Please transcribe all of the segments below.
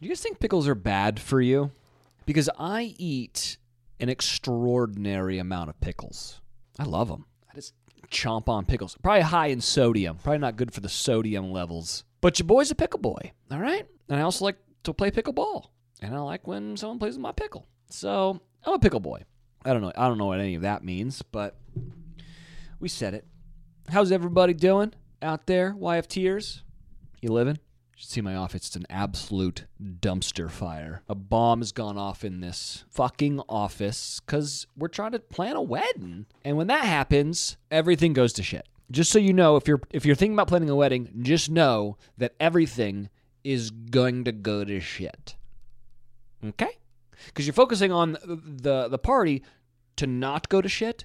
Do you guys think pickles are bad for you? Because I eat an extraordinary amount of pickles. I love them. I just chomp on pickles. Probably high in sodium. Probably not good for the sodium levels. But your boy's a pickle boy, all right? And I also like to play pickleball. And I like when someone plays with my pickle. So I'm a pickle boy. I don't know. I don't know what any of that means, but we said it. How's everybody doing out there? YFTers? You living? Should see my office. It's an absolute dumpster fire. A bomb has gone off in this fucking office because we're trying to plan a wedding. And when that happens, everything goes to shit. Just so you know, if you're if you're thinking about planning a wedding, just know that everything is going to go to shit. Okay? Because you're focusing on the the party to not go to shit,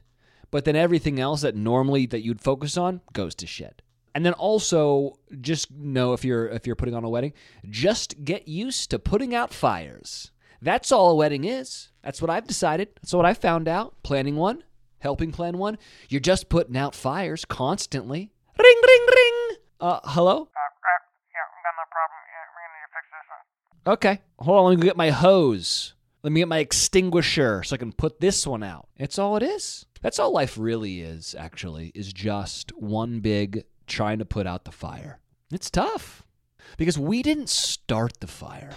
but then everything else that normally that you'd focus on goes to shit. And then also just know if you're if you're putting on a wedding, just get used to putting out fires. That's all a wedding is. That's what I've decided. That's what I found out. Planning one, helping plan one. You're just putting out fires constantly. Ring ring ring. Uh hello? Uh yeah, no problem. We're gonna fix this one. Okay. Hold on, let me get my hose. Let me get my extinguisher so I can put this one out. It's all it is. That's all life really is, actually, is just one big trying to put out the fire. It's tough because we didn't start the fire.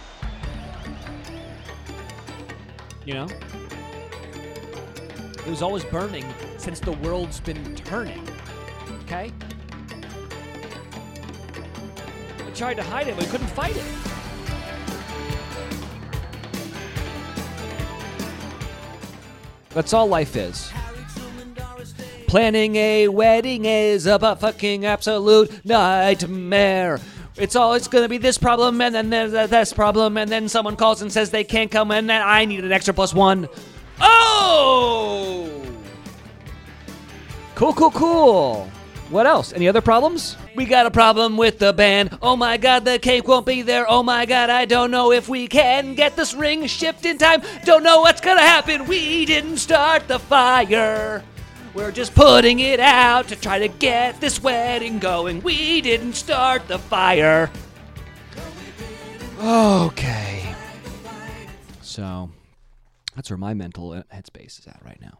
You know? It was always burning since the world's been turning. Okay? We tried to hide it, but we couldn't fight it. That's all life is. Planning a wedding is a fucking absolute nightmare. It's always gonna be this problem, and then there's this problem, and then someone calls and says they can't come, and then I need an extra plus one. Oh! Cool, cool, cool. What else? Any other problems? We got a problem with the band. Oh my god, the cake won't be there. Oh my god, I don't know if we can get this ring shipped in time. Don't know what's gonna happen. We didn't start the fire. We're just putting it out to try to get this wedding going. We didn't start the fire. Okay. So, that's where my mental headspace is at right now.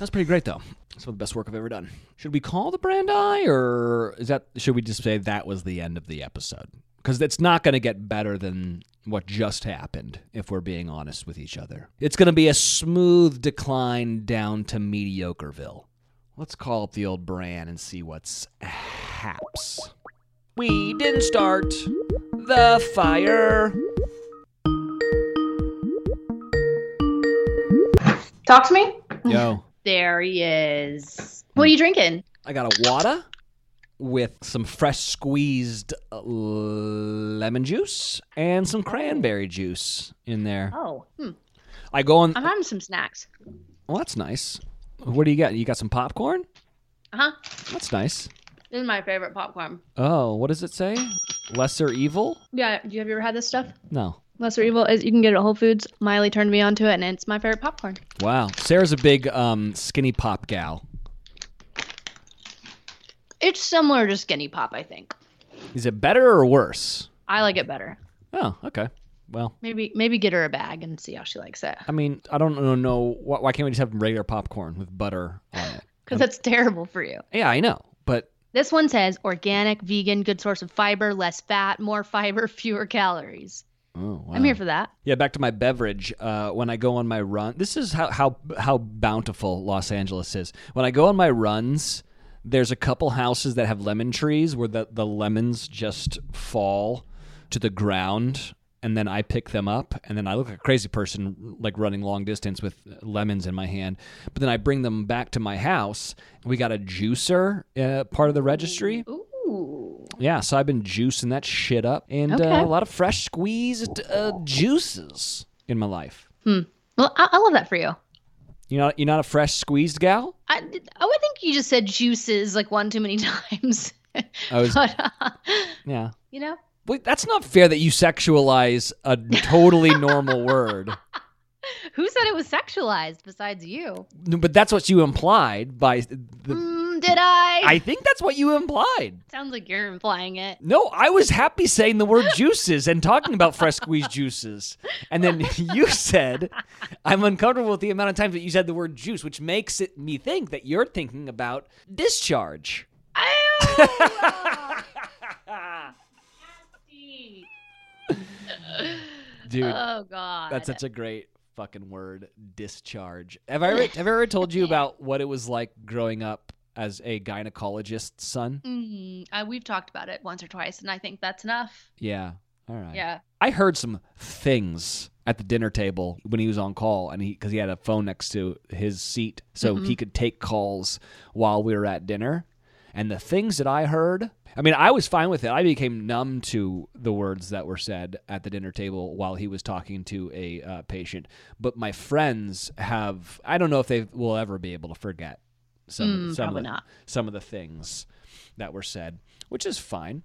That's pretty great, though. Some of the best work I've ever done. Should we call the Brandi, or is that? Should we just say that was the end of the episode? Because it's not going to get better than what just happened. If we're being honest with each other, it's going to be a smooth decline down to mediocreville. Let's call up the old brand and see what's haps. We didn't start the fire. Talk to me. Yo. There he is. What are you drinking? I got a water with some fresh squeezed uh, lemon juice and some cranberry juice in there. Oh, hmm. I go on. I'm having some snacks. Well, that's nice. What do you got? You got some popcorn? Uh huh. That's nice. This is my favorite popcorn. Oh, what does it say? Lesser evil? Yeah. Do you have you ever had this stuff? No. Lesser Evil is you can get it at Whole Foods. Miley turned me onto it, and it's my favorite popcorn. Wow. Sarah's a big um, skinny pop gal. It's similar to Skinny Pop, I think. Is it better or worse? I like it better. Oh, okay. Well, Maybe maybe get her a bag and see how she likes it. I mean, I don't know. know why, why can't we just have regular popcorn with butter on it? Because that's terrible for you. Yeah, I know, but This one says organic, vegan, good source of fiber, less fat, more fiber, fewer calories. oh, wow. I'm here for that. Yeah, back to my beverage. Uh, when I go on my run, this is how, how how bountiful Los Angeles is. When I go on my runs, there's a couple houses that have lemon trees where the, the lemons just fall to the ground, and then I pick them up, and then I look like a crazy person, like running long distance with lemons in my hand. But then I bring them back to my house. We got a juicer, uh, part of the registry. Ooh. Yeah, so I've been juicing that shit up, and Okay. uh, a lot of fresh squeezed uh, juices in my life. Hmm. Well, I, I love that for you. You not you're not a fresh squeezed gal. I, I would think you just said juices like one too many times. I was, but, uh, yeah. you know, Wait, that's not fair that you sexualize a totally normal word. who said it was sexualized besides you? No, But that's what you implied by the. Mm, did I? I think that's what you implied. Sounds like you're implying it. No, I was happy saying the word juices and talking about fresh squeezed juices. And then you said, I'm uncomfortable with the amount of times that you said the word juice, which makes it me think that you're thinking about discharge. Dude, oh God. that's such a great fucking word, discharge. Have I ever, have I ever told you about what it was like growing up as a gynecologist's son? Mhm. Uh, we've talked about it once or twice, and I think that's enough. Yeah. All right. Yeah. I heard some things at the dinner table when he was on call, and he because he had a phone next to his seat, so he could take calls while we were at dinner. And the things that I heard, I mean, I was fine with it. I became numb to the words that were said at the dinner table while he was talking to a uh, patient. But my friends have, I don't know if they will ever be able to forget some, Mm, some, of the, some of the things that were said, which is fine.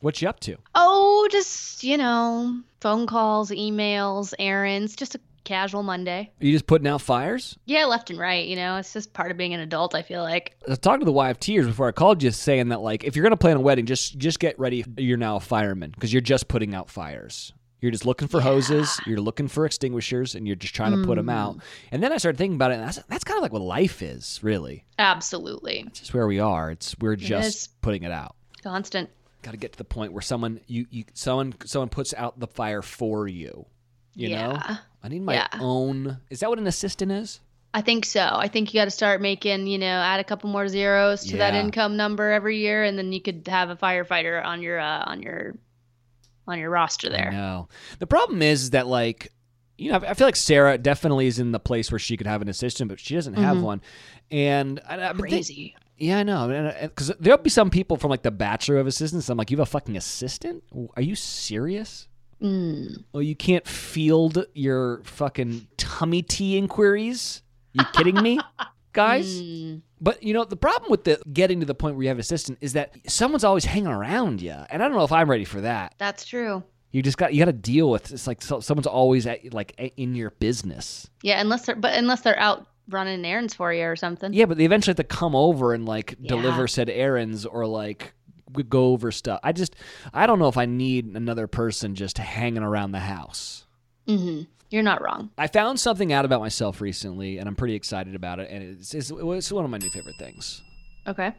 What you up to? Oh, just you know, phone calls, emails, errands, just a casual Monday. Are you just putting out fires? Yeah, left and right. You know, it's just part of being an adult. I feel like. I was talking to the YFTers before I called you, saying that like if you're gonna plan a wedding, just just get ready. You're now a fireman because you're just putting out fires. You're just looking for hoses. You're looking for extinguishers, and you're just trying to put them out. Mm. And then I started thinking about it, and that's that's kind of like what life is, really. Absolutely. It's just where we are. It's we're just is. putting it out. Constant. Got to get to the point where someone you you someone someone puts out the fire for you. You know, Yeah. I need my Yeah. own. Is that what an assistant is? I think so. I think you got to start making, you know, add a couple more zeros to that income number every year, and then you could have a firefighter on your uh, on your on your roster there. No. The problem is that like you know, I feel like Sarah definitely is in the place where she could have an assistant, but she doesn't have Mhm. one. And I, I, Crazy. yeah, I know. Because there'll be some people from like the Bachelor of Assistants. I'm like, you have a fucking assistant? Are you serious? Mm. Oh, you can't field your fucking tummy tea inquiries? You kidding me, guys? Mm. But you know, the problem with the getting to the point where you have an assistant is that someone's always hanging around you, and I don't know if I'm ready for that. That's true. You just got you got to deal with. It's like so, someone's always at, like in your business. Yeah, unless they're but unless they're out running errands for you or something. Yeah, but they eventually have to come over and like Yeah. deliver said errands or like go over stuff. I just I don't know if I need another person just hanging around the house. hmm You're not wrong. I found something out about myself recently, and I'm pretty excited about it. And it's it's, it's one of my new favorite things. Okay.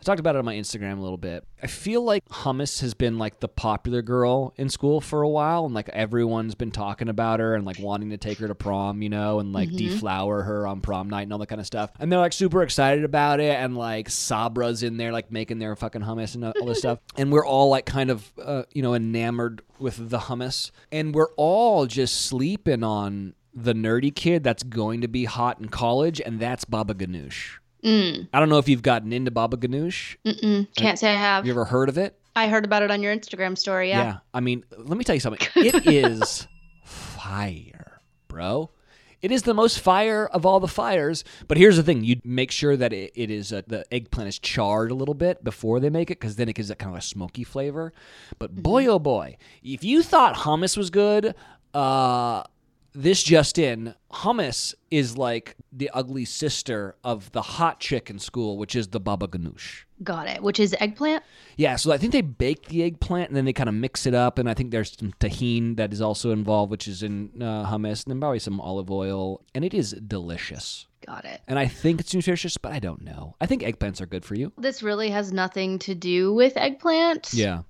I talked about it on my Instagram a little bit. I feel like hummus has been like the popular girl in school for a while, and like everyone's been talking about her and like wanting to take her to prom, you know, and like deflower her on prom night and all that kind of stuff. And they're like super excited about it, and like Sabra's in there like making their fucking hummus and all this stuff. And we're all like kind of, uh, you know, enamored with the hummus, and we're all just sleeping on the nerdy kid that's going to be hot in college, and that's Baba Ganoush. Mm. I don't know if you've gotten into Baba Ganoush. Mm-mm. Can't say I have. Have you ever heard of it? I heard about it on your Instagram story. Yeah. Yeah. I mean, let me tell you something. It is fire, bro. It is the most fire of all the fires. But here's the thing: you make sure that it, it is uh, the eggplant is charred a little bit before they make it, because then it gives that kind of a smoky flavor. But boy, oh boy, if you thought hummus was good, uh, this just in: hummus is like the ugly sister of the hot chick in school, which is the baba ganoush. Got it. Which is eggplant. Yeah, so I think they bake the eggplant and then they kind of mix it up, and I think there's some tahini that is also involved, which is in uh, hummus, and then probably some olive oil, and it is delicious. Got it. And I think it's nutritious, but I don't know. I think eggplants are good for you. This really has nothing to do with eggplant. Yeah.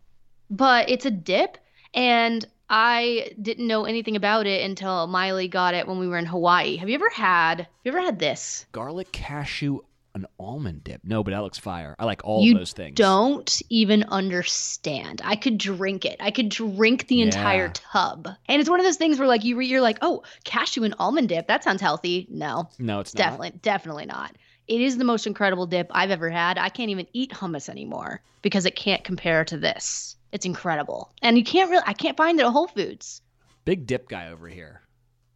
But it's a dip, and I didn't know anything about it until Miley got it when we were in Hawaii. Have you ever had? Have you ever had this? Garlic cashew an almond dip. No, but that looks fire. I like all those things. don't even understand. I could drink it. I could drink the entire tub. And it's one of those things where like you re- you're like, "Oh, cashew and almond dip. That sounds healthy." No. No, it's It's not. definitely definitely not. It is the most incredible dip I've ever had. I can't even eat hummus anymore because it can't compare to this. It's incredible. And you can't really I can't find it at Whole Foods. Big dip guy over here.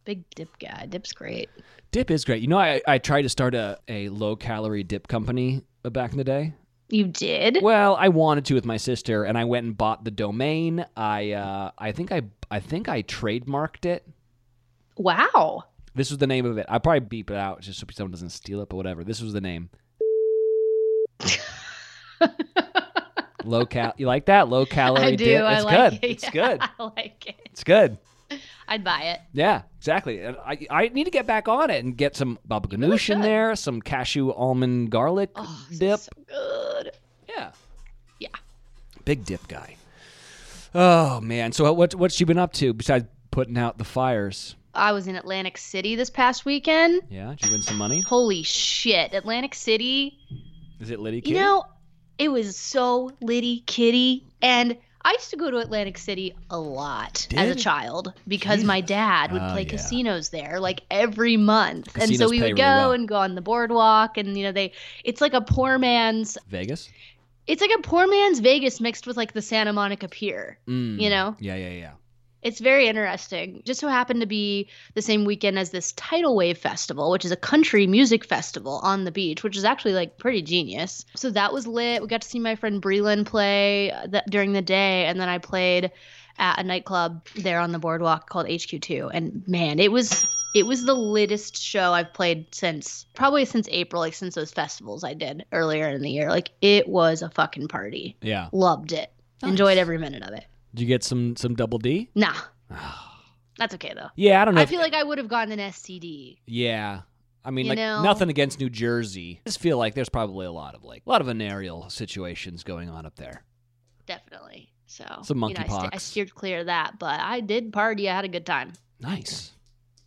Big dip guy. Dip's great. Dip is great. You know, I, I tried to start a, a low calorie dip company back in the day. You did? Well, I wanted to with my sister, and I went and bought the domain. I uh, I think I I think I trademarked it. Wow. This was the name of it. I probably beep it out just so someone doesn't steal it, but whatever. This was the name. Low cal. You like that? Low calorie I do. dip. I like good. it. It's Yeah, good. I like it. It's good. I'd buy it. Yeah, exactly. And I, I need to get back on it and get some baba ganoush in there, some cashew almond garlic Oh, dip. so good. Yeah. Yeah. Big dip guy. Oh man. So what what's she been up to besides putting out the fires? I was in Atlantic City this past weekend. Yeah. Did you win some money? Holy shit. Atlantic City. Is it Liddy You know, it was so litty kitty. And I used to go to Atlantic City a lot as a child because my dad would Oh, play yeah. casinos there like every month. and so we would really go well. and go on the boardwalk and you know they it's like a poor man's Vegas. it's like a poor man's Vegas mixed with like the Santa Monica Pier. Mm. You know? Yeah, yeah, yeah. It's very interesting. Just so happened to be the same weekend as this Tidal Wave Festival, which is a country music festival on the beach, which is actually like pretty genius. So that was lit. We got to see my friend Breland play uh, that during the day, and then I played at a nightclub there on the boardwalk called HQ2. And man, it was it was the littest show I've played since probably since April, like since those festivals I did earlier in the year. Like it was a fucking party. Yeah. Loved it. Nice. Enjoyed every minute of it. Did you get some some double D? Nah. That's okay though. Yeah, I don't know. I if- feel like I would have gotten an STD. Yeah. I mean, You like know? nothing against New Jersey. I just feel like there's probably a lot of like a lot of venereal situations going on up there. Definitely. So Some you know, I, sta- I steered clear of that, but I did party. I had a good time. Nice.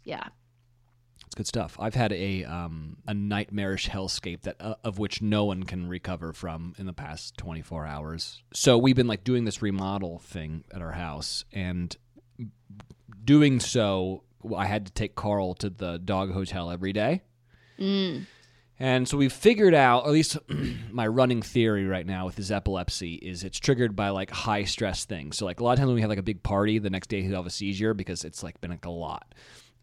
Yeah. It's good stuff. I've had a um, a nightmarish hellscape that uh, of which no one can recover from in the past 24 hours. So we've been like doing this remodel thing at our house, and doing so, I had to take Carl to the dog hotel every day. Mm. And so we figured out, at least my running theory right now with his epilepsy is it's triggered by like high stress things. So like a lot of times when we have like a big party, the next day he'll have a seizure because it's like been like a lot.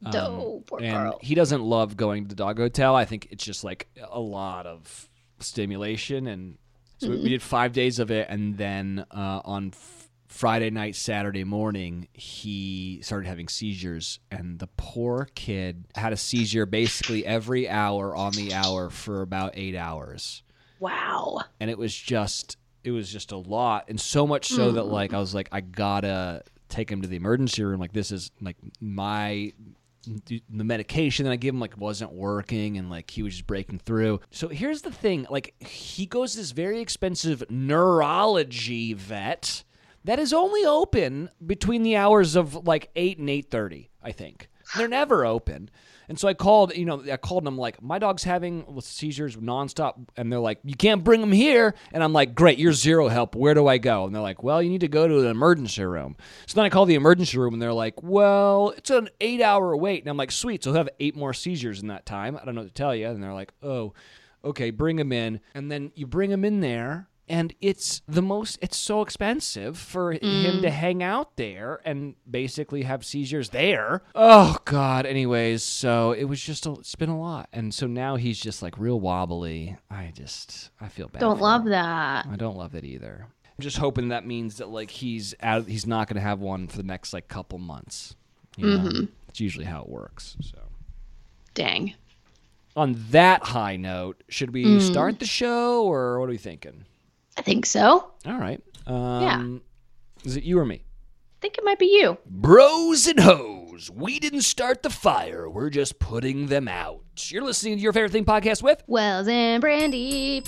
Um, Oh, poor and Carl. he doesn't love going to the dog hotel. I think it's just like a lot of stimulation, and so we- we did five days of it, and then uh, on f- Friday night, Saturday morning, he started having seizures, and the poor kid had a seizure basically every hour on the hour for about eight hours, Wow. and it was just it was just a lot, and so much so that like I was like I gotta take him to the emergency room. Like this is like my the medication that I gave him like wasn't working and like he was just breaking through. So here's the thing, like he goes this very expensive neurology vet that is only open between the hours of like 8 and 8:30, I think. They're never open. And so I called, you know, I called them like, my dog's having seizures nonstop. And they're like, you can't bring him here. And I'm like, great, you're zero help. Where do I go? And they're like, well, you need to go to an emergency room. So then I call the emergency room and they're like, well, it's an eight hour wait. And I'm like, sweet. So he'll have eight more seizures in that time. I don't know what to tell you. And they're like, oh, okay, bring him in. And then you bring him in there. And it's the most, it's so expensive for him to hang out there and basically have seizures there. Oh, God. Anyways, so it was just, a, it's been a lot. And so now he's just like real wobbly. I just, I feel bad. Don't love him. that. I don't love it either. I'm just hoping that means that like he's out, he's not going to have one for the next like couple months. You know, Mm-hmm. it's usually how it works. So Dang. on that high note, should we Mm. start the show or what are we thinking? I think so. All right. Um, Is it you or me? I think it might be you. Bros and hoes, we didn't start the fire. We're just putting them out. You're listening to your favorite thing podcast with Wells and Brandi.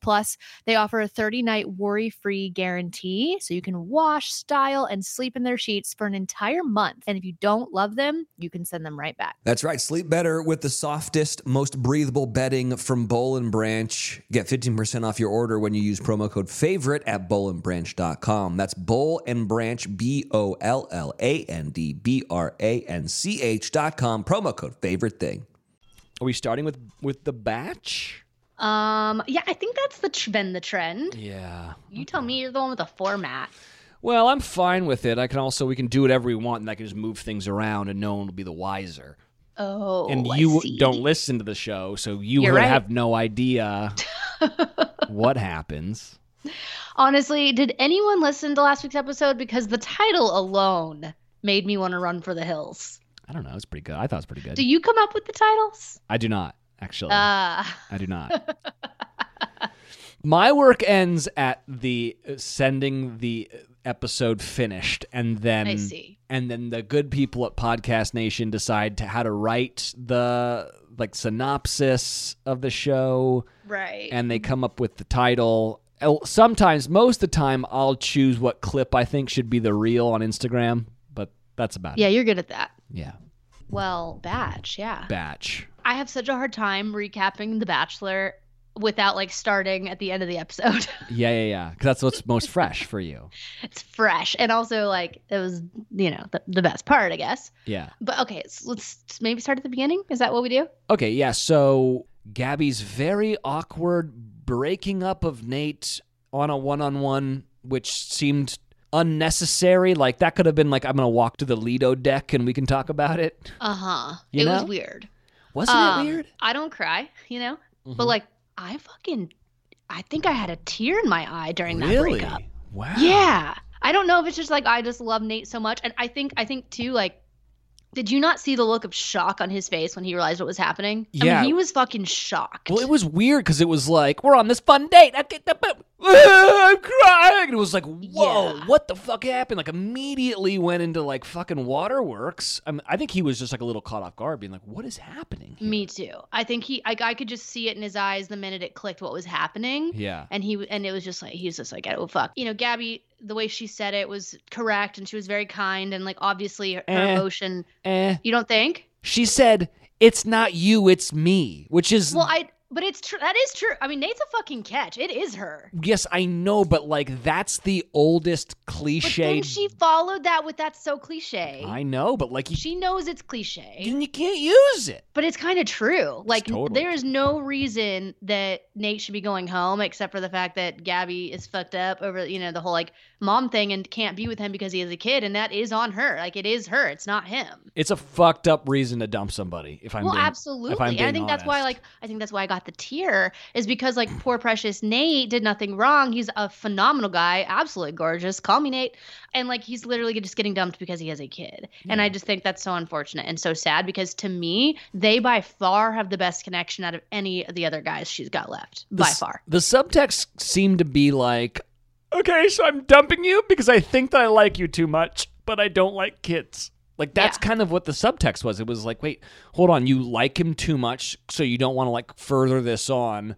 Plus, they offer a 30 night worry free guarantee so you can wash, style, and sleep in their sheets for an entire month. And if you don't love them, you can send them right back. That's right. Sleep better with the softest, most breathable bedding from Boll and Branch. Get 15% off your order when you use promo code favorite at bollandbranch.com. That's Boll and Branch, B O L L A N D B R A N C H.com. Promo code favorite thing. Are we starting with with the batch? Um, yeah, I think that's the tr- been the trend. Yeah. You tell me, you're the one with the format. Well, I'm fine with it. I can also we can do whatever we want, and I can just move things around, and no one will be the wiser. Oh, and you don't listen to the show, so you would right. have no idea what happens. Honestly, did anyone listen to last week's episode? Because the title alone made me want to run for the hills. I don't know. It's pretty good. I thought it was pretty good. Do you come up with the titles? I do not actually. Ah, I do not. My work ends at the uh, sending the episode finished, and then I see. and then the good people at Podcast Nation decide to how to write the like synopsis of the show, right. and they come up with the title. Sometimes, most of the time, I'll choose what clip I think should be the reel on Instagram, but that's about yeah, it. you're good at that. Yeah, Well, batch, yeah. batch. I have such a hard time recapping The Bachelor without like starting at the end of the episode. Yeah, yeah, yeah. Because that's what's most fresh for you. it's fresh, and also like it was, you know, the, the best part, I guess. Yeah. But okay, so let's maybe start at the beginning. Is that what we do? Okay, yeah. So Gabby's very awkward breaking up of Nate on a one-on-one, which seemed unnecessary. Like that could have been like, I'm gonna walk to the Lido deck and we can talk about it. Uh huh. It know? was weird. Wasn't Um, it weird? I don't cry, you know, Mhm. but like I fucking, I think I had a tear in my eye during that really? breakup. Wow. Yeah. I don't know if it's just like I just love Nate so much. And I think I think too, like, did you not see the look of shock on his face when he realized what was happening? I Yeah. mean, he was fucking shocked. Well, it was weird because it was like we're on this fun date. I'm crying. And it was like, whoa, Yeah. what the fuck happened? Like immediately went into like fucking waterworks. I, mean, I think he was just like a little caught off guard, being like, what is happening? here?" Me too. I think he, I, I could just see it in his eyes the minute it clicked what was happening. Yeah. And he, and it was just like, he was just like, oh fuck. You know, Gabby, the way she said it was correct and she was very kind and like obviously her, Eh. emotion. Eh. You don't think? She said, "It's not you, it's me," which is Well, I, but it's true. That is true. I mean, Nate's a fucking catch. It is her. yes, I know, but like that's the oldest cliche. But then she followed that with that's so cliche. I know, but like you, she knows it's cliche, and you can't use it. but it's kind of true. Like totally there is no reason that Nate should be going home except for the fact that Gabby is fucked up over you know the whole like mom thing and can't be with him because he is a kid, and that is on her. Like it is her. It's not him. It's a fucked up reason to dump somebody. If I'm well, being, absolutely. if I'm And I being think that's why, honest. like, I think that's why I got the tear is because, like, poor precious Nate did nothing wrong. He's a phenomenal guy, absolutely gorgeous. Call me Nate, and like, he's literally just getting dumped because he has a kid. And I just think that's so unfortunate and so sad because to me, they by far have the best connection out of any of the other guys she's got left. The by s- far. The subtext seemed to be like, okay, so I'm dumping you because I think that I like you too much, but I don't like kids. Like that's Yeah. kind of what the subtext was. It was like, wait, hold on, you like him too much, so you don't want to like further this on.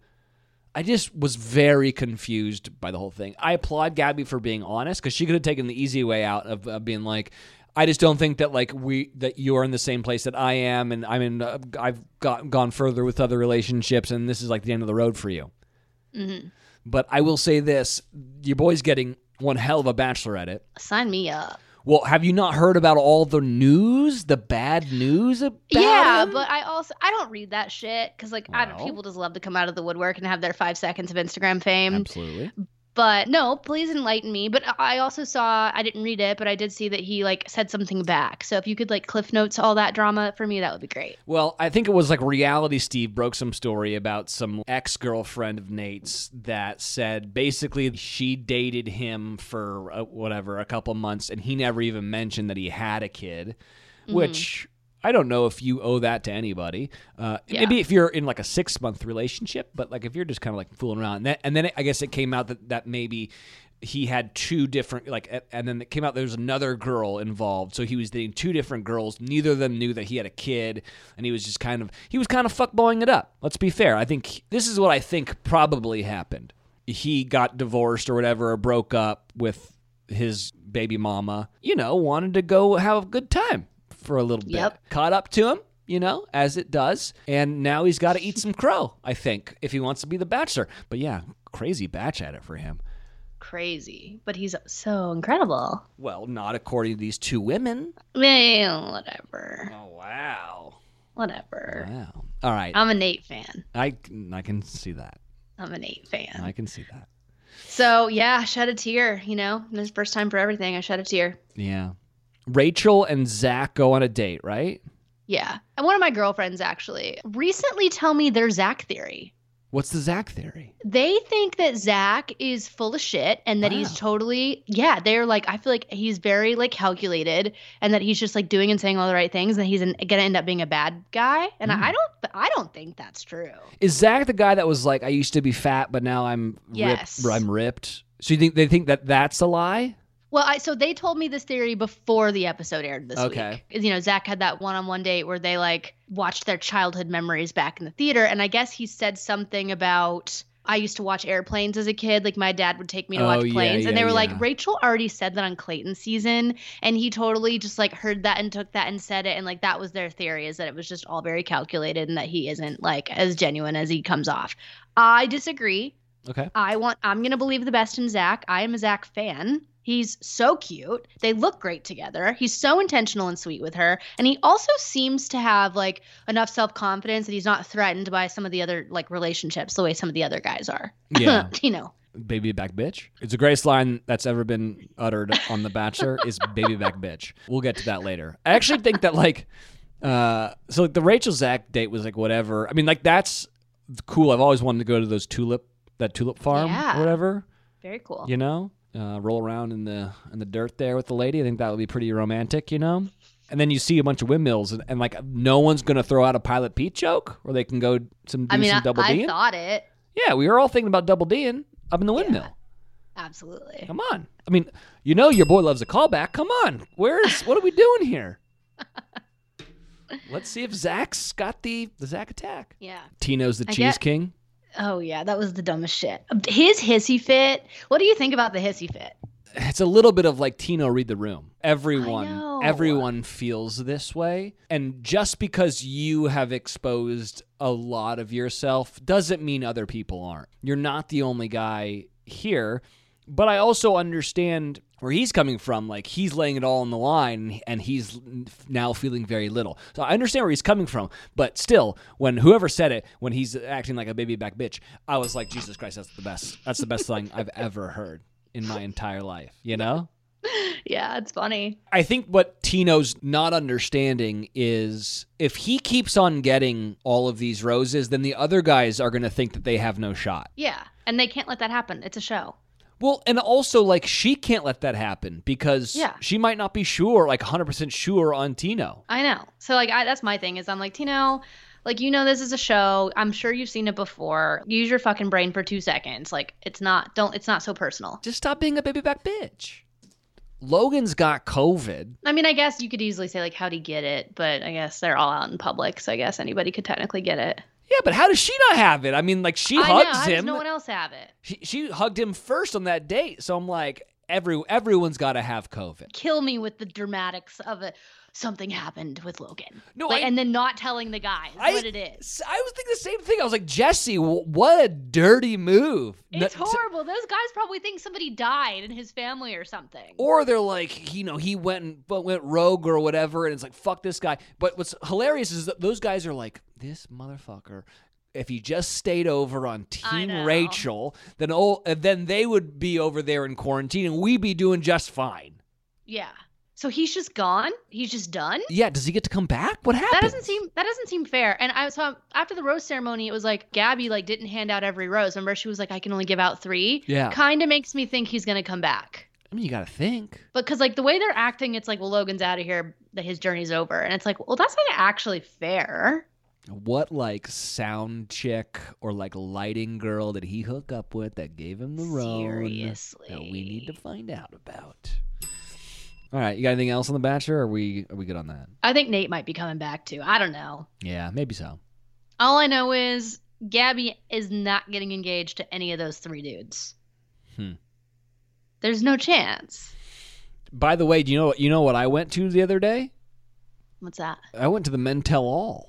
I just was very confused by the whole thing. I applaud Gabby for being honest because she could have taken the easy way out of, of being like, I just don't think that like we that you're in the same place that I am, and I'm in. Uh, I've got gone further with other relationships, and this is like the end of the road for you. hmm But I will say this: your boy's getting one hell of a bachelor at it. Sign me up. Well, have you not heard about all the news, the bad news about yeah, him? but I also I don't read that shit because like I don't, people just love to come out of the woodwork and have their five seconds of Instagram fame. absolutely. But no, please enlighten me. But I also saw I didn't read it, but I did see that he like said something back. So if you could like cliff notes all that drama for me, that would be great. Well, I think it was like Reality Steve broke some story about some ex girlfriend of Nate's that said basically she dated him for uh, whatever, a couple months, and he never even mentioned that he had a kid, Mm-hmm. which. I don't know if you owe that to anybody. Uh, Yeah. Maybe if you're in like a six month relationship, but like if you're just kind of like fooling around, and then, and then it, I guess it came out that that maybe he had two different like, and then it came out there was another girl involved, so he was dating two different girls. Neither of them knew that he had a kid, and he was just kind of he was kind of fuckballing it up. Let's be fair. I think this is what I think probably happened. He got divorced or whatever, or broke up with his baby mama, you know, wanted to go have a good time for a little bit. Yep. Caught up to him, you know, as it does. And now he's got to eat some crow, I think, if he wants to be the bachelor. But yeah, crazy batch at it for him. Crazy, but he's so incredible. Well, not according to these two women. Well, whatever. Oh, wow. Whatever. Wow. All right. I'm a Nate fan. I, I can see that. I'm a Nate fan. I can see that. So yeah, shed a tear. You know, this first time for everything. I shed a tear. Yeah. Rachel and Zach go on a date, right? Yeah, and one of my girlfriends actually recently tell me their Zach theory. What's the Zach theory? They think that Zach is full of shit and that he's totally yeah. They're like I feel like he's very like calculated and that he's just like doing and saying all the right things and he's an, gonna end up being a bad guy. And Hmm. I, I don't I don't think that's true. Is Zach the guy that was like, I used to be fat, but now I'm Yes. ripped, I'm ripped? So you think they think that that's a lie? Well, I so they told me this theory before the episode aired this Okay. week. You know, Zach had that one-on-one date where they like watched their childhood memories back in the theater, and I guess he said something about I used to watch airplanes as a kid. Like my dad would take me to Oh, watch yeah, planes, and they were yeah. like, Rachel already said that on Clayton season, and he totally just like heard that and took that and said it, and like that was their theory is that it was just all very calculated and that he isn't like as genuine as he comes off. I disagree. Okay. I want I'm gonna believe the best in Zach. I am a Zach fan. He's so cute. They look great together. He's so intentional and sweet with her. And he also seems to have like enough self-confidence that he's not threatened by some of the other like relationships the way some of the other guys are. Yeah. you know. baby back bitch. It's the greatest line that's ever been uttered on The Bachelor is baby back bitch. We'll get to that later. I actually think that like uh so like the Rachel Zach date was like whatever. I mean like that's cool. I've always wanted to go to those tulip that tulip farm Yeah. or whatever. Very cool. You know? Uh, roll around in the in the dirt there with the lady. I think that would be pretty romantic, you know? And then you see a bunch of windmills and, and like no one's gonna throw out a pilot Pete joke or they can go some do I mean, some I, double I thought it. Yeah, we were all thinking about double D'ing up in the windmill. Absolutely. Come on. I mean, you know your boy loves a callback. Come on. Where's what are we doing here? Let's see if Zach's got the the Zach attack. Yeah. Tino's the I cheese get- king. Oh yeah, that was the dumbest shit. His hissy fit. What do you think about the hissy fit? It's a little bit of like Tino read the room. Everyone everyone feels this way. And just because you have exposed a lot of yourself doesn't mean other people aren't. You're not the only guy here. But I also understand where he's coming from. Like he's laying it all on the line, and he's now feeling very little. So I understand where he's coming from. But still, when whoever said it, when he's acting like a baby back bitch, I was like, Jesus Christ, that's the best. That's the best thing I've ever heard in my entire life. You know. Yeah, it's funny. I think what Tino's not understanding is if he keeps on getting all of these roses, then the other guys are going to think that they have no shot. Yeah, and they can't let that happen. It's a show. Well, and also like she can't let that happen because Yeah. she might not be sure, like 100% sure on Tino. I know. So like I, that's my thing is I'm like Tino, like you know this is a show. I'm sure you've seen it before. Use your fucking brain for 2 seconds. Like it's not don't it's not so personal. Just stop being a baby back bitch. Logan's got COVID. I mean, I guess you could easily say like how'd he get it, but I guess they're all out in public, so I guess anybody could technically get it. Yeah, but how does she not have it? I mean, like she I know. hugs How him. does no one else have it? she, she hugged him first on that date. So I'm like, every everyone's got to have COVID. Kill me with the dramatics of it. Something happened with Logan. No, like, I- and then not telling the guys I- what it is. I was thinking the same thing. I was like, Jesse, wh- what a dirty move. It's No- horrible. Those guys probably think somebody died in his family or something. Or they're like, you know, he went and went rogue or whatever, and it's like, fuck this guy. But what's hilarious is that those guys are like, this motherfucker. If he just stayed over on Team. Rachel, then oh, then they would be over there in quarantine, and we'd be doing just fine. Yeah. So he's just gone. He's just done. Yeah, does he get to come back? What happened? That doesn't seem that doesn't seem fair. And I so after the rose ceremony, it was like Gabby like didn't hand out every rose. Remember, she was like, I can only give out three. Yeah. Kind of makes me think he's gonna come back. I mean, you got to think. But because like the way they're acting, it's like, well, Logan's out of here, that his journey's over, and it's like, well, that's not actually fair. What like sound chick or like lighting girl did he hook up with that gave him the rose? Seriously. that we need to find out about. All right, you got anything else on the Bachelor? Or are we are we good on that? I think Nate might be coming back too. I don't know. Yeah, maybe so. All I know is Gabby is not getting engaged to any of those three dudes. Hmm. There's no chance. By the way, do you know you know what I went to the other day? What's that? I went to the Men Tell All.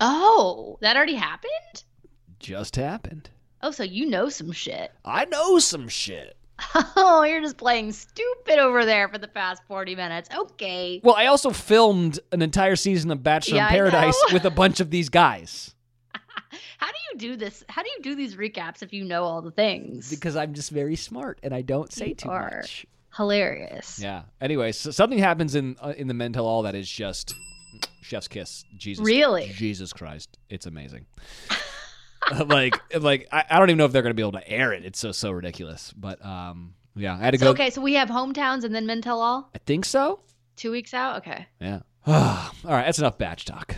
Oh, that already happened? Just happened. Oh, so you know some shit. I know some shit. Oh, you're just playing stupid over there for the past 40 minutes. Okay. Well, I also filmed an entire season of Bachelor Yeah, in I Paradise know. with a bunch of these guys How do you do this? How do you do these recaps if you know all the things? because I'm just very smart and I don't say You too are. much. Hilarious. Yeah. Anyway, so something happens in uh, in the Men Tell All that is just chef's kiss. Jesus. Really? Jesus Christ, it's amazing. like, like I, I don't even know if they're gonna be able to air it. It's so so ridiculous. But um, yeah, I had to So, go. okay, so we have hometowns and then Men Tell All? I think so. Two weeks out? Okay. Yeah. All right, that's enough batch talk.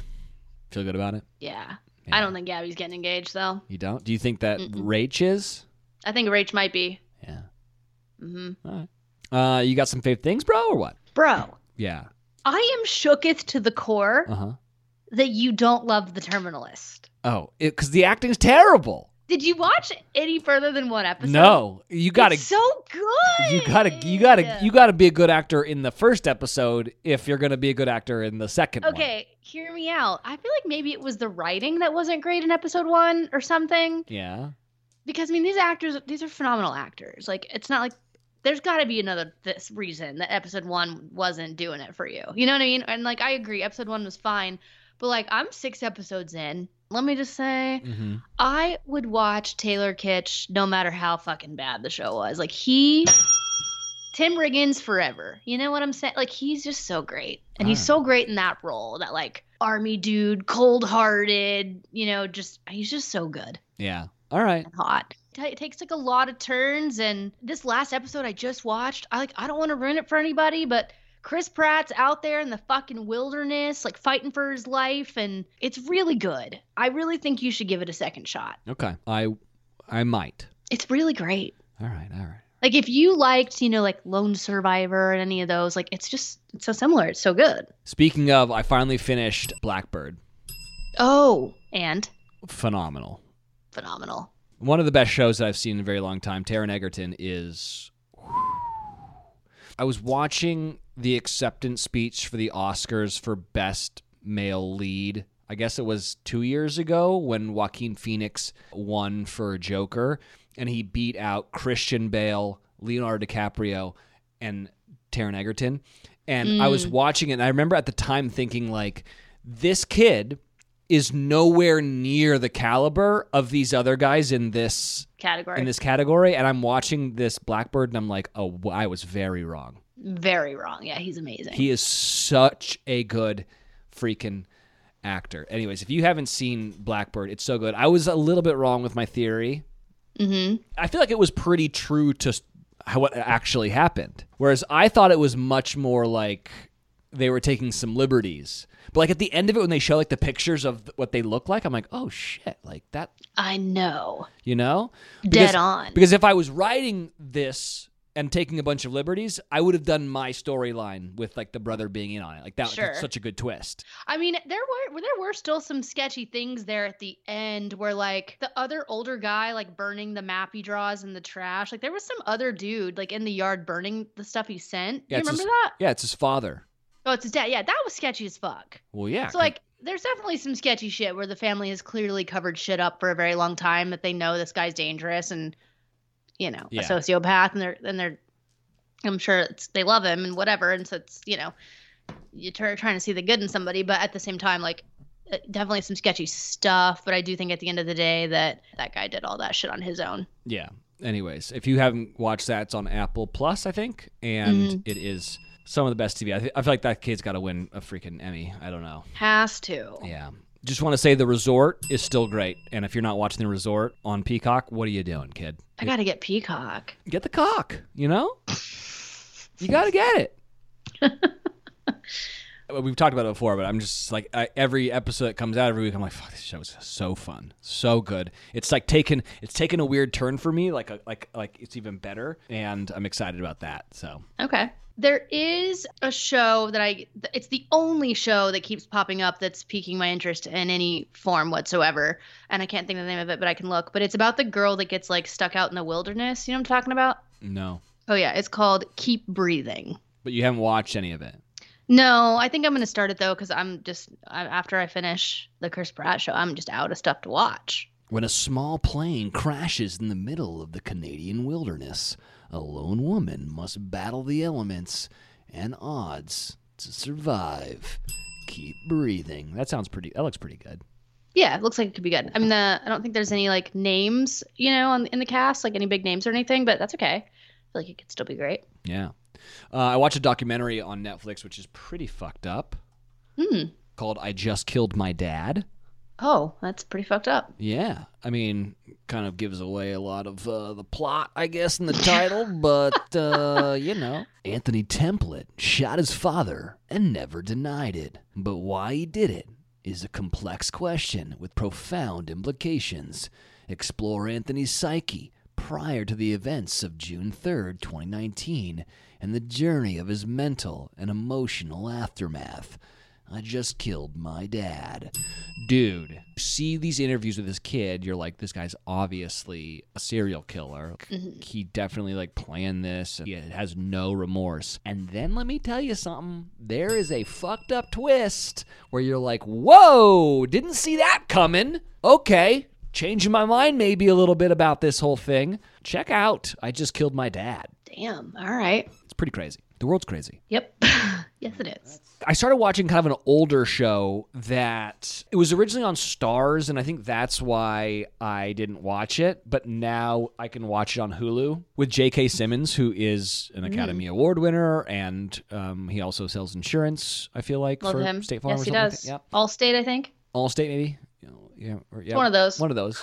Feel good about it? Yeah. Yeah. I don't think Gabby's getting engaged, though. You don't? Do you think that Mm-mm. Rach is? I think Rach might be. Yeah. Mm-hmm. All right. Uh, you got some fave things, bro, or what? Bro, Yeah. I am shooketh to the core Uh huh. that you don't love the Terminal List. Oh, because the acting's terrible. Did you watch any further than one episode? No, you gotta, so good. you gotta, you gotta, you gotta be a good actor in the first episode if you're gonna be a good actor in the second one. Okay, hear me out. I feel like maybe it was the writing that wasn't great in episode one or something. Yeah. Because I mean, these actors, these are phenomenal actors. Like, it's not like there's got to be another this reason that episode one wasn't doing it for you. You know what I mean? And like, I agree, episode one was fine, but like, I'm six episodes in. Let me just say, Mm-hmm. I would watch Taylor Kitsch no matter how fucking bad the show was. Like he Tim Riggins forever. You know what I'm saying? Like he's just so great. And he's so great in that role, that like army dude, cold-hearted, you know, just he's just so good Yeah. All right. hot. T- It takes like a lot of turns and this last episode I just watched, I like I don't want to ruin it for anybody, but Chris Pratt's out there in the fucking wilderness, like fighting for his life, and it's really good. I really think you should give it a second shot. Okay. I, I might. It's really great. All right. All right. Like if you liked, you know, like Lone Survivor and any of those, like it's just it's so similar. It's so good. Speaking of, I finally finished Blackbird. Oh, and Phenomenal. phenomenal. One of the best shows that I've seen in a very long time. Taron Egerton is. I was watching the acceptance speech for the Oscars for Best Male Lead. I guess it was two years ago when Joaquin Phoenix won for Joker, and he beat out Christian Bale, Leonardo DiCaprio, and Taron Egerton. And I was mm. watching it, and I remember at the time thinking, like, this kid is nowhere near the caliber of these other guys in this Category. in this category and I'm watching this Blackbird and I'm like, "Oh, I was very wrong." Very wrong. Yeah, he's amazing. He is such a good freaking actor. Anyways, if you haven't seen Blackbird, it's so good. I was a little bit wrong with my theory. mm-hmm. I feel like it was pretty true to how what actually happened. Whereas I thought it was much more like they were taking some liberties. But like at the end of it when they show like the pictures of what they look like, I'm like, "Oh shit, like that, I know. you know?" Dead Because- on. Because if I was writing this and taking a bunch of liberties, I would have done my storyline with like the brother being in on it. Like that Sure. was such a good twist. I mean, there were there were still some sketchy things there at the end where like the other older guy like burning the map he draws in the trash. Like there was some other dude like in the yard burning the stuff he sent. Yeah, you remember his- that? Yeah, it's his father. Oh, it's his dad. Yeah, that was sketchy as fuck. Well, yeah. So like there's definitely some sketchy shit where the family has clearly covered shit up for a very long time that they know this guy's dangerous and you know, Yeah. a sociopath and they're and they're I'm sure it's they love him and whatever and so it's, you know, you're try- trying to see the good in somebody but at the same time like uh, definitely some sketchy stuff, but I do think at the end of the day that that guy did all that shit on his own. yeah. Anyways, if you haven't watched that, it's on Apple Plus, I think, and Mm-hmm. it is some of the best TV. I, th- I feel like that kid's got to win a freaking Emmy. I don't know. Has to. Yeah. Just want to say the resort is still great, and if you're not watching the resort on Peacock, what are you doing, kid? I got to get Peacock. Get the cock. You know, you got to get it. We've talked about it before, but I'm just like I, every episode that comes out every week, I'm like, "Fuck, this show is so fun, so good." It's like taken, it's taken a weird turn for me, like a, like like it's even better, and I'm excited about that. So Okay. There is a show that I it's the only show that keeps popping up that's piquing my interest in any form whatsoever. And I can't think of the name of it, but I can look. But it's about the girl that gets like stuck out in the wilderness. You know what I'm talking about? no, Oh yeah, it's called Keep Breathing. But you haven't watched any of it. No, I think I'm going to start it though because I'm just after I finish the Chris Pratt show, I'm just out of stuff to watch. When a small plane crashes in the middle of the Canadian wilderness, a lone woman must battle the elements and odds to survive. Keep breathing. That sounds pretty. That looks pretty good. Yeah, it looks like it could be good. I mean, the I don't think there's any like names, you know, on, in the cast, like any big names or anything, but that's okay. I feel like it could still be great. Yeah. Uh, I watched a documentary on Netflix, which is pretty fucked up, Hmm. called "I Just Killed My Dad." Oh, that's pretty fucked up. Yeah, I mean, kind of gives away a lot of uh, the plot, I guess, in the title, but uh, you know, Anthony Templet shot his father and never denied it. But why he did it is a complex question with profound implications. Explore Anthony's psyche prior to the events of June 3rd, 2019, and the journey of his mental and emotional aftermath. I just killed my dad. Dude, see these interviews with this kid, you're like, this guy's obviously a serial killer. Mm-hmm. He definitely like planned this. He has no remorse. And then let me tell you something. There is a fucked up twist where you're like, whoa, didn't see that coming. Okay. Changing my mind maybe a little bit about this whole thing. Check out I Just Killed My Dad. Damn. All right. It's pretty crazy. The world's crazy. Yep. yes, it is. I started watching kind of an older show that it was originally on Starz, and I think that's why I didn't watch it. But now I can watch it on Hulu with J.K. Simmons, who is an Academy Award winner, and um, he also sells insurance. I feel like Love for him. State Farm. yes, he like does. that. Yep. Allstate, I think. Allstate, maybe. Yeah, or, yeah, one of those. One of those.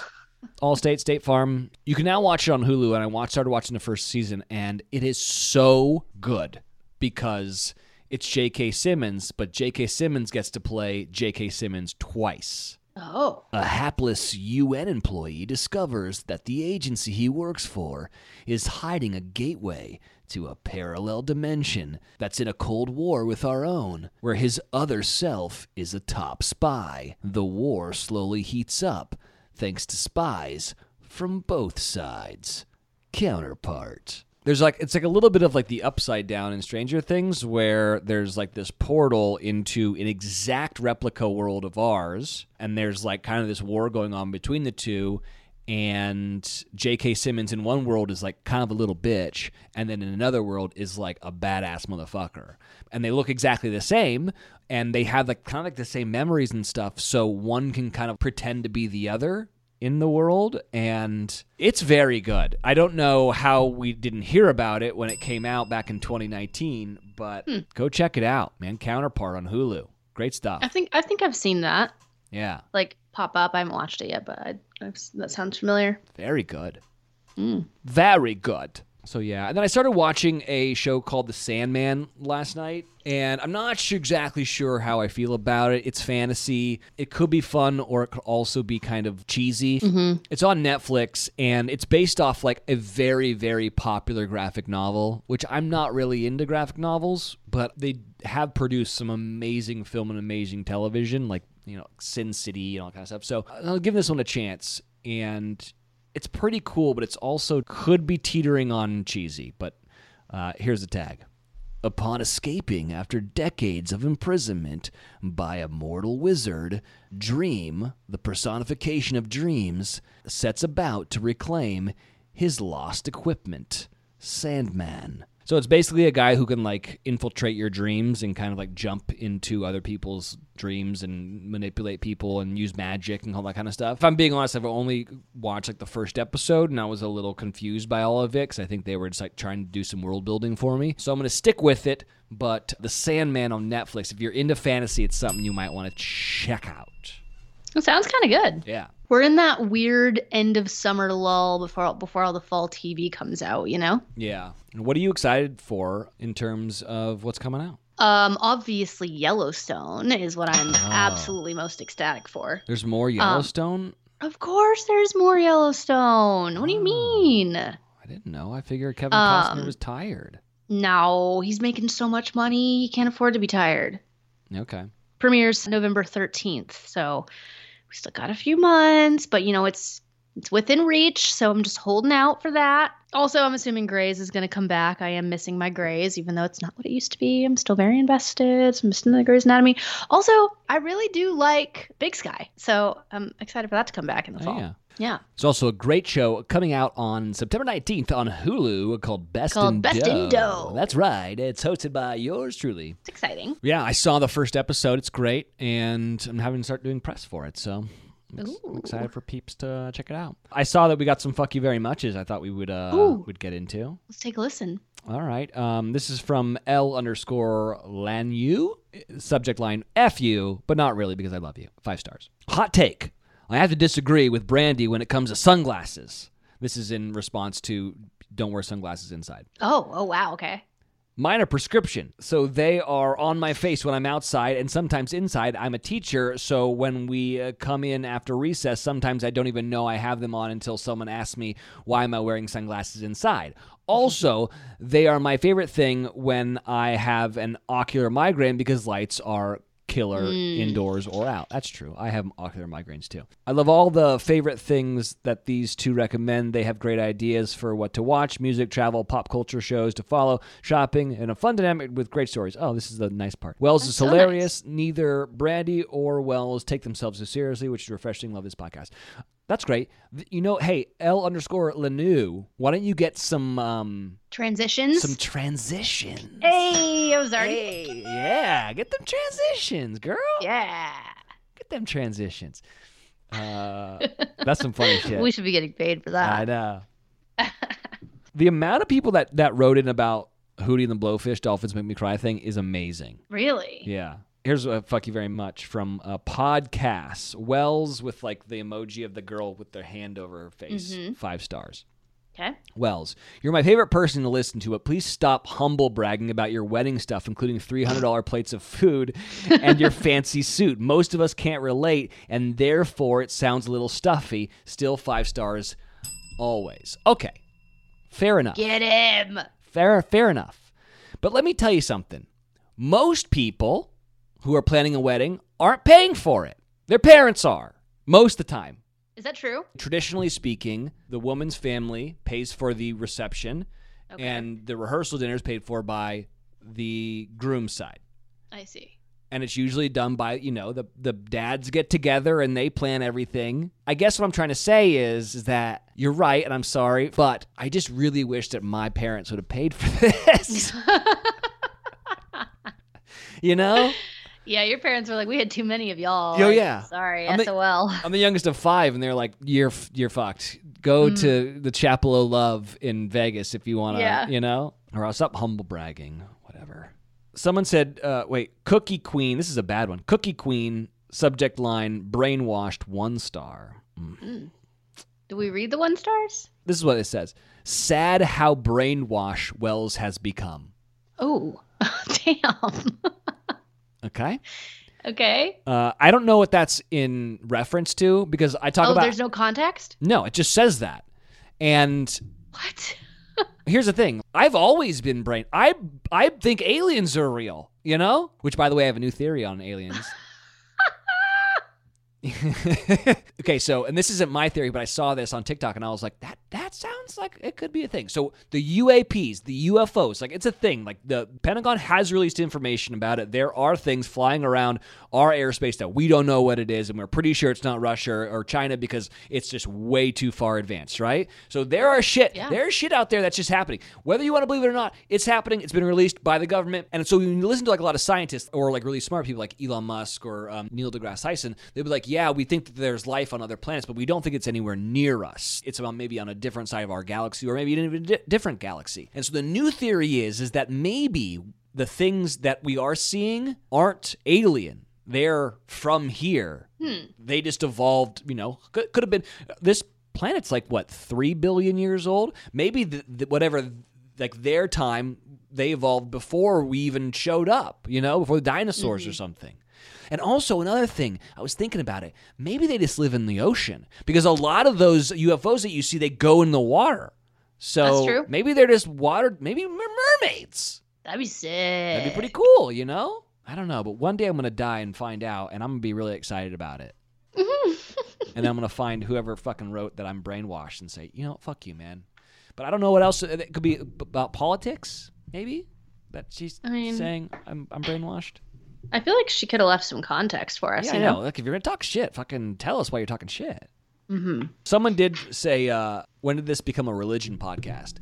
Allstate, State Farm. You can now watch it on Hulu, and I watched, started watching the first season, and it is so good because it's J.K. Simmons, but J.K. Simmons gets to play J.K. Simmons twice. Oh. A hapless UN employee discovers that the agency he works for is hiding a gateway to a parallel dimension that's in a Cold War with our own, where his other self is a top spy. The war slowly heats up thanks to spies from both sides. Counterpart. There's like it's like a little bit of like the upside down in Stranger Things where there's like this portal into an exact replica world of ours and there's like kind of this war going on between the two and J.K. Simmons in one world is like kind of a little bitch and then in another world is like a badass motherfucker and they look exactly the same and they have like kind of like the same memories and stuff so one can kind of pretend to be the other in the world and it's very good. I don't know how we didn't hear about it when it came out back in 2019, but go check it out, man. Counterpart on Hulu. Great stuff. I think I think I've seen that Yeah, like pop up. I haven't watched it yet, but I, that sounds familiar. very good. Mm. Very good. So yeah, and then I started watching a show called The Sandman last night, and I'm not su- exactly sure how I feel about it. It's fantasy. It could be fun, or it could also be kind of cheesy. Mm-hmm. It's on Netflix, and it's based off like a very, very popular graphic novel, which I'm not really into graphic novels, but they have produced some amazing film and amazing television, like you know Sin City and all that kind of stuff. So I'll give this one a chance, and it's pretty cool, but it's also could be teetering on cheesy. But uh, here's the tag. Upon escaping after decades of imprisonment by a mortal wizard, Dream, the personification of dreams, sets about to reclaim his lost equipment, Sandman. So it's basically a guy who can like infiltrate your dreams and kind of like jump into other people's dreams and manipulate people and use magic and all that kind of stuff. If I'm being honest, I've only watched like the first episode and I was a little confused by all of it because I think they were just like trying to do some world building for me. So I'm going to stick with it. But The Sandman on Netflix, if you're into fantasy, it's something you might want to check out. It sounds kind of good. Yeah. We're in that weird end of summer lull before before all the fall TV comes out. You know. Yeah. And what are you excited for in terms of what's coming out? Um, obviously Yellowstone is what I'm absolutely most ecstatic for. There's more Yellowstone? Of course, there's more Yellowstone. What do you mean? I didn't know. I figured Kevin Costner Um, was tired. No, he's making so much money, he can't afford to be tired. Okay. Premieres November 13th, so we still got a few months, but you know, it's It's within reach, so I'm just holding out for that. Also, I'm assuming Grey's is going to come back. I am missing my Grey's, even though it's not what it used to be. I'm still very invested. So I'm missing the Grey's Anatomy. Also, I really do like Big Sky, so I'm excited for that to come back in the Oh, fall. yeah. Yeah. It's also a great show coming out on September 19th on Hulu called Best Called in Best in Dough. That's right. It's hosted by yours truly. It's exciting. Yeah, I saw the first episode. It's great, and I'm having to start doing press for it. So I'm excited for peeps to check it out. I saw that we got some fuck you very muches. I thought we would uh Ooh. would get into. Let's take a listen. All right. Um, this is from L underscore Lanu. Subject line F you, but not really because I love you. Five stars. Hot take. I have to disagree with Brandi when it comes to sunglasses. This is in response to don't wear sunglasses inside. Oh, oh wow, okay. Mine are prescription, so they are on my face when I'm outside and sometimes inside. I'm a teacher, so when we uh, come in after recess, sometimes I don't even know I have them on until someone asks me, Why am I wearing sunglasses inside? Also, they are my favorite thing when I have an ocular migraine because lights are killer hmm. indoors or out. That's true. I have ocular migraines too. I love all the favorite things that these two recommend. They have great ideas for what to watch, music, travel, pop culture shows to follow, shopping, and a fun dynamic with great stories. Oh, this is the nice part. Wells is That's so nice. hilarious. Neither Brandi or Wells take themselves so seriously, which is refreshing. Love this podcast. That's great. You know, hey, L underscore Lanu, why don't you get some um Transitions. some transitions? hey, I was already. Hey, yeah, get them transitions, girl. Yeah. Get them transitions. Uh, that's some funny shit. We should be getting paid for that. I know. the amount of people that that wrote in about Hootie and the Blowfish Dolphins Make Me Cry thing is amazing. Really? Yeah. Here's a fuck you very much from uh, a podcast. Wells with like the emoji of the girl with their hand over her face. Mm-hmm. Five stars. Okay. Wells, you're my favorite person to listen to, but please stop humble bragging about your wedding stuff, including $300 plates of food and your fancy suit. Most of us can't relate, and therefore it sounds a little stuffy. Still five stars always. Okay. Fair enough. Get him. Fair, fair enough. But let me tell you something. Most people who are planning a wedding aren't paying for it. Their parents are, most of the time. Is that true? Traditionally speaking, the woman's family pays for the reception, Okay. and the rehearsal dinner is paid for by the groom's side. I see. And it's usually done by, you know, the, the dads get together and they plan everything. I guess what I'm trying to say is, is that you're right, and I'm sorry, but I just really wish that my parents would have paid for this. you know? Yeah, your parents were like, we had too many of y'all. Yo, Like, yeah. Sorry, I'm the- SOL. I'm the youngest of five, and they're like, "You're you're fucked. Go to the Chapel of Love in Vegas if you want to, Yeah. you know, or I'll stop humble bragging, whatever." Someone said, uh, "Wait, Cookie Queen. This is a bad one. Cookie Queen. Subject line: Brainwashed. One star. Mm. Do we read the one stars? This is what it says: Sad how brainwash Wells has become. Oh, damn. Okay. okay. Uh, I don't know what that's in reference to because I talk Oh, about. there's no context? no, it just says that, and What? Here's the thing. I've always been brain. I I think aliens are real. You know. Which, by the way, I have a new theory on aliens. okay, so and this isn't my theory, but I saw this on TikTok and I was like, that that sounds like it could be a thing. So the UAPs, the UFOs, like it's a thing. Like the Pentagon has released information about it. There are things flying around our airspace that we don't know what it is, and we're pretty sure it's not Russia or China because it's just way too far advanced, right? So there are shit. Yeah. There's shit out there that's just happening. Whether you want to believe it or not, it's happening. It's been released by the government. And so when you listen to like a lot of scientists or like really smart people like Elon Musk or um, Neil deGrasse Tyson, they'll be like, yeah, we think that there's life on other planets, but we don't think it's anywhere near us. It's about maybe on a different side of our galaxy or maybe even a di- different galaxy. And so the new theory is, is that maybe the things that we are seeing aren't alien. They're from here. Hmm. They just evolved, you know, could, could have been this planet's like what, 3 billion years old? Maybe the, the, whatever like their time they evolved before we even showed up, you know, before the dinosaurs or mm-hmm. something. And also another thing, I was thinking about it. Maybe they just live in the ocean because a lot of those UFOs that you see they go in the water. So maybe they're just water, maybe mermaids. That'd be sick. That'd be pretty cool, you know? I don't know, but one day I'm going to die and find out and I'm going to be really excited about it. and then I'm gonna find whoever fucking wrote that I'm brainwashed and say, you know, fuck you, man. But I don't know what else. Uh, it could be about politics, maybe. That she's I mean- saying I'm I'm brainwashed. I feel like she could have left some context for us. Yeah, you I know. know. Like if you're gonna talk shit, fucking tell us why you're talking shit. hmm Someone did say, uh, when did this become a religion podcast?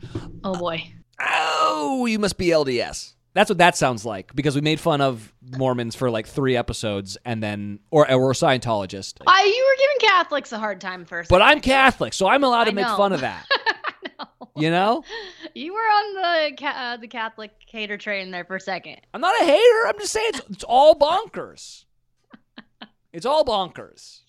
Oh boy. Oh, you must be LDS. That's what that sounds like because we made fun of Mormons for like three episodes and then, or, or Scientologist. I, you were giving Catholics a hard time first. But I'm Catholic, so I'm allowed to I make know. fun of that. You know? You were on the ca- uh, the Catholic hater train there for a second. I'm not a hater. I'm just saying it's, it's all bonkers. It's all bonkers.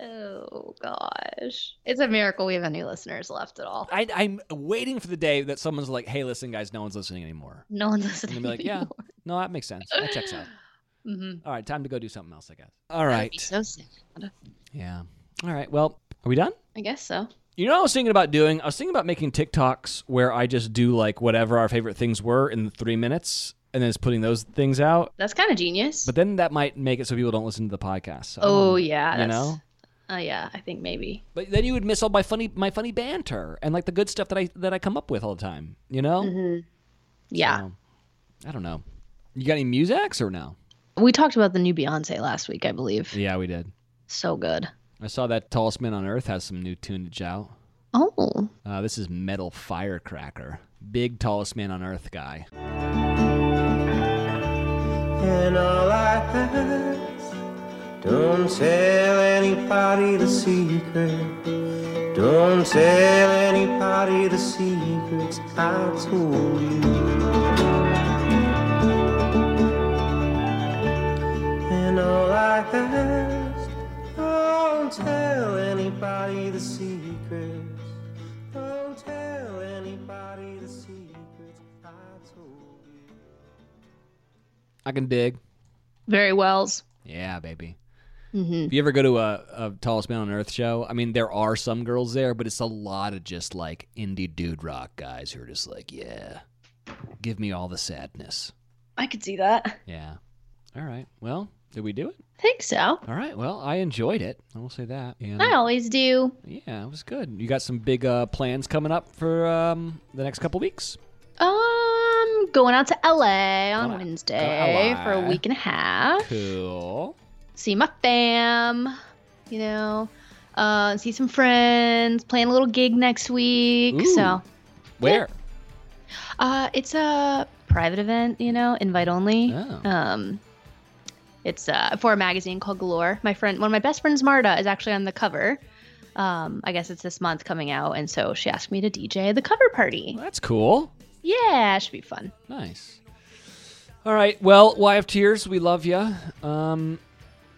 Oh gosh, it's a miracle we have any listeners left at all. I, I'm waiting for the day that someone's like, hey, listen, guys, no one's listening anymore. No one's listening. they'll be like, yeah, no, that makes sense. That checks out. hmm All right, time to go do something else, I guess. All right. So sick. Yeah. All right. Well, are we done? I guess so. You know what I was thinking about doing? I was thinking about making TikToks where I just do like whatever our favorite things were in three minutes and then just putting those things out. That's kind of genius. But then that might make it so people don't listen to the podcast. So oh yeah, You know? Uh, yeah, I think maybe. But then you would miss all my funny my funny banter and like the good stuff that I that I come up with all the time. You know? hmm Yeah, So, I don't know. You got any musics or no? we talked about the new Beyonce last week, I believe. Yeah, we did. So good. I saw that Tallest Man on Earth has some new tunage out. Oh, Uh, this is Metal Firecracker. Big tallest man on earth guy. And all I ask, don't tell anybody the secret. Don't tell anybody the secrets I told you. And all I ask, don't tell anybody the secrets. Don't tell anybody the secrets I told you. I can dig. very wells. Yeah, baby. hmm If you ever go to a, a Tallest Man on Earth show, I mean, there are some girls there, but it's a lot of just like indie dude rock guys who are just like, yeah, give me all the sadness. I could see that. Yeah. All right. Well, did we do it? think so. All right. Well, I enjoyed it. I will say that. And I always do. yeah, it was good. You got some big uh, plans coming up for um, the next couple weeks? Um, going out to LA on Wednesday LA. for a week and a half. Cool. See my fam, you know, uh, see some friends, playing a little gig next week. Ooh. So, Where? uh, it's a private event, you know, invite only. Oh. Um, it's uh, for a magazine called Galore. My friend, one of my best friends, Marta, is actually on the cover. Um, I guess it's this month coming out, and so she asked me to DJ the cover party. That's cool. Yeah, it should be fun. Nice. All right. Well, YFTers, we love you. Um,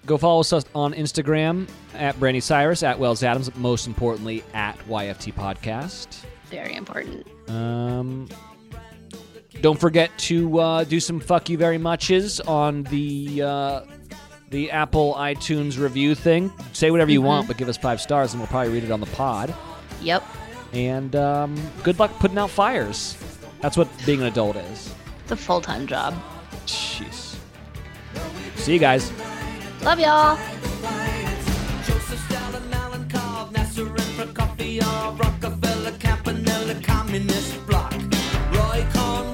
go follow us on Instagram at Brandi Cyrus, at Wells Adams, most importantly, at YFT Podcast. Very important. Um, don't forget to uh, do some fuck you very muches on the uh, the Apple iTunes review thing. Say whatever you want, but give us five stars, and we'll probably read it on the pod. Yep. And um, good luck putting out fires. That's what being an adult is. It's a full time job. Jeez. See you guys. Love y'all. Joseph Stalin, Malenkov, Nasser and Prokofiev, Rockefeller, Campanella, Communist Bloc. Roy Cohn,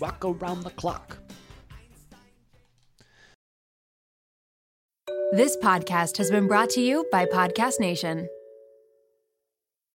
Rock around the clock. This podcast has been brought to you by Podcast Nation.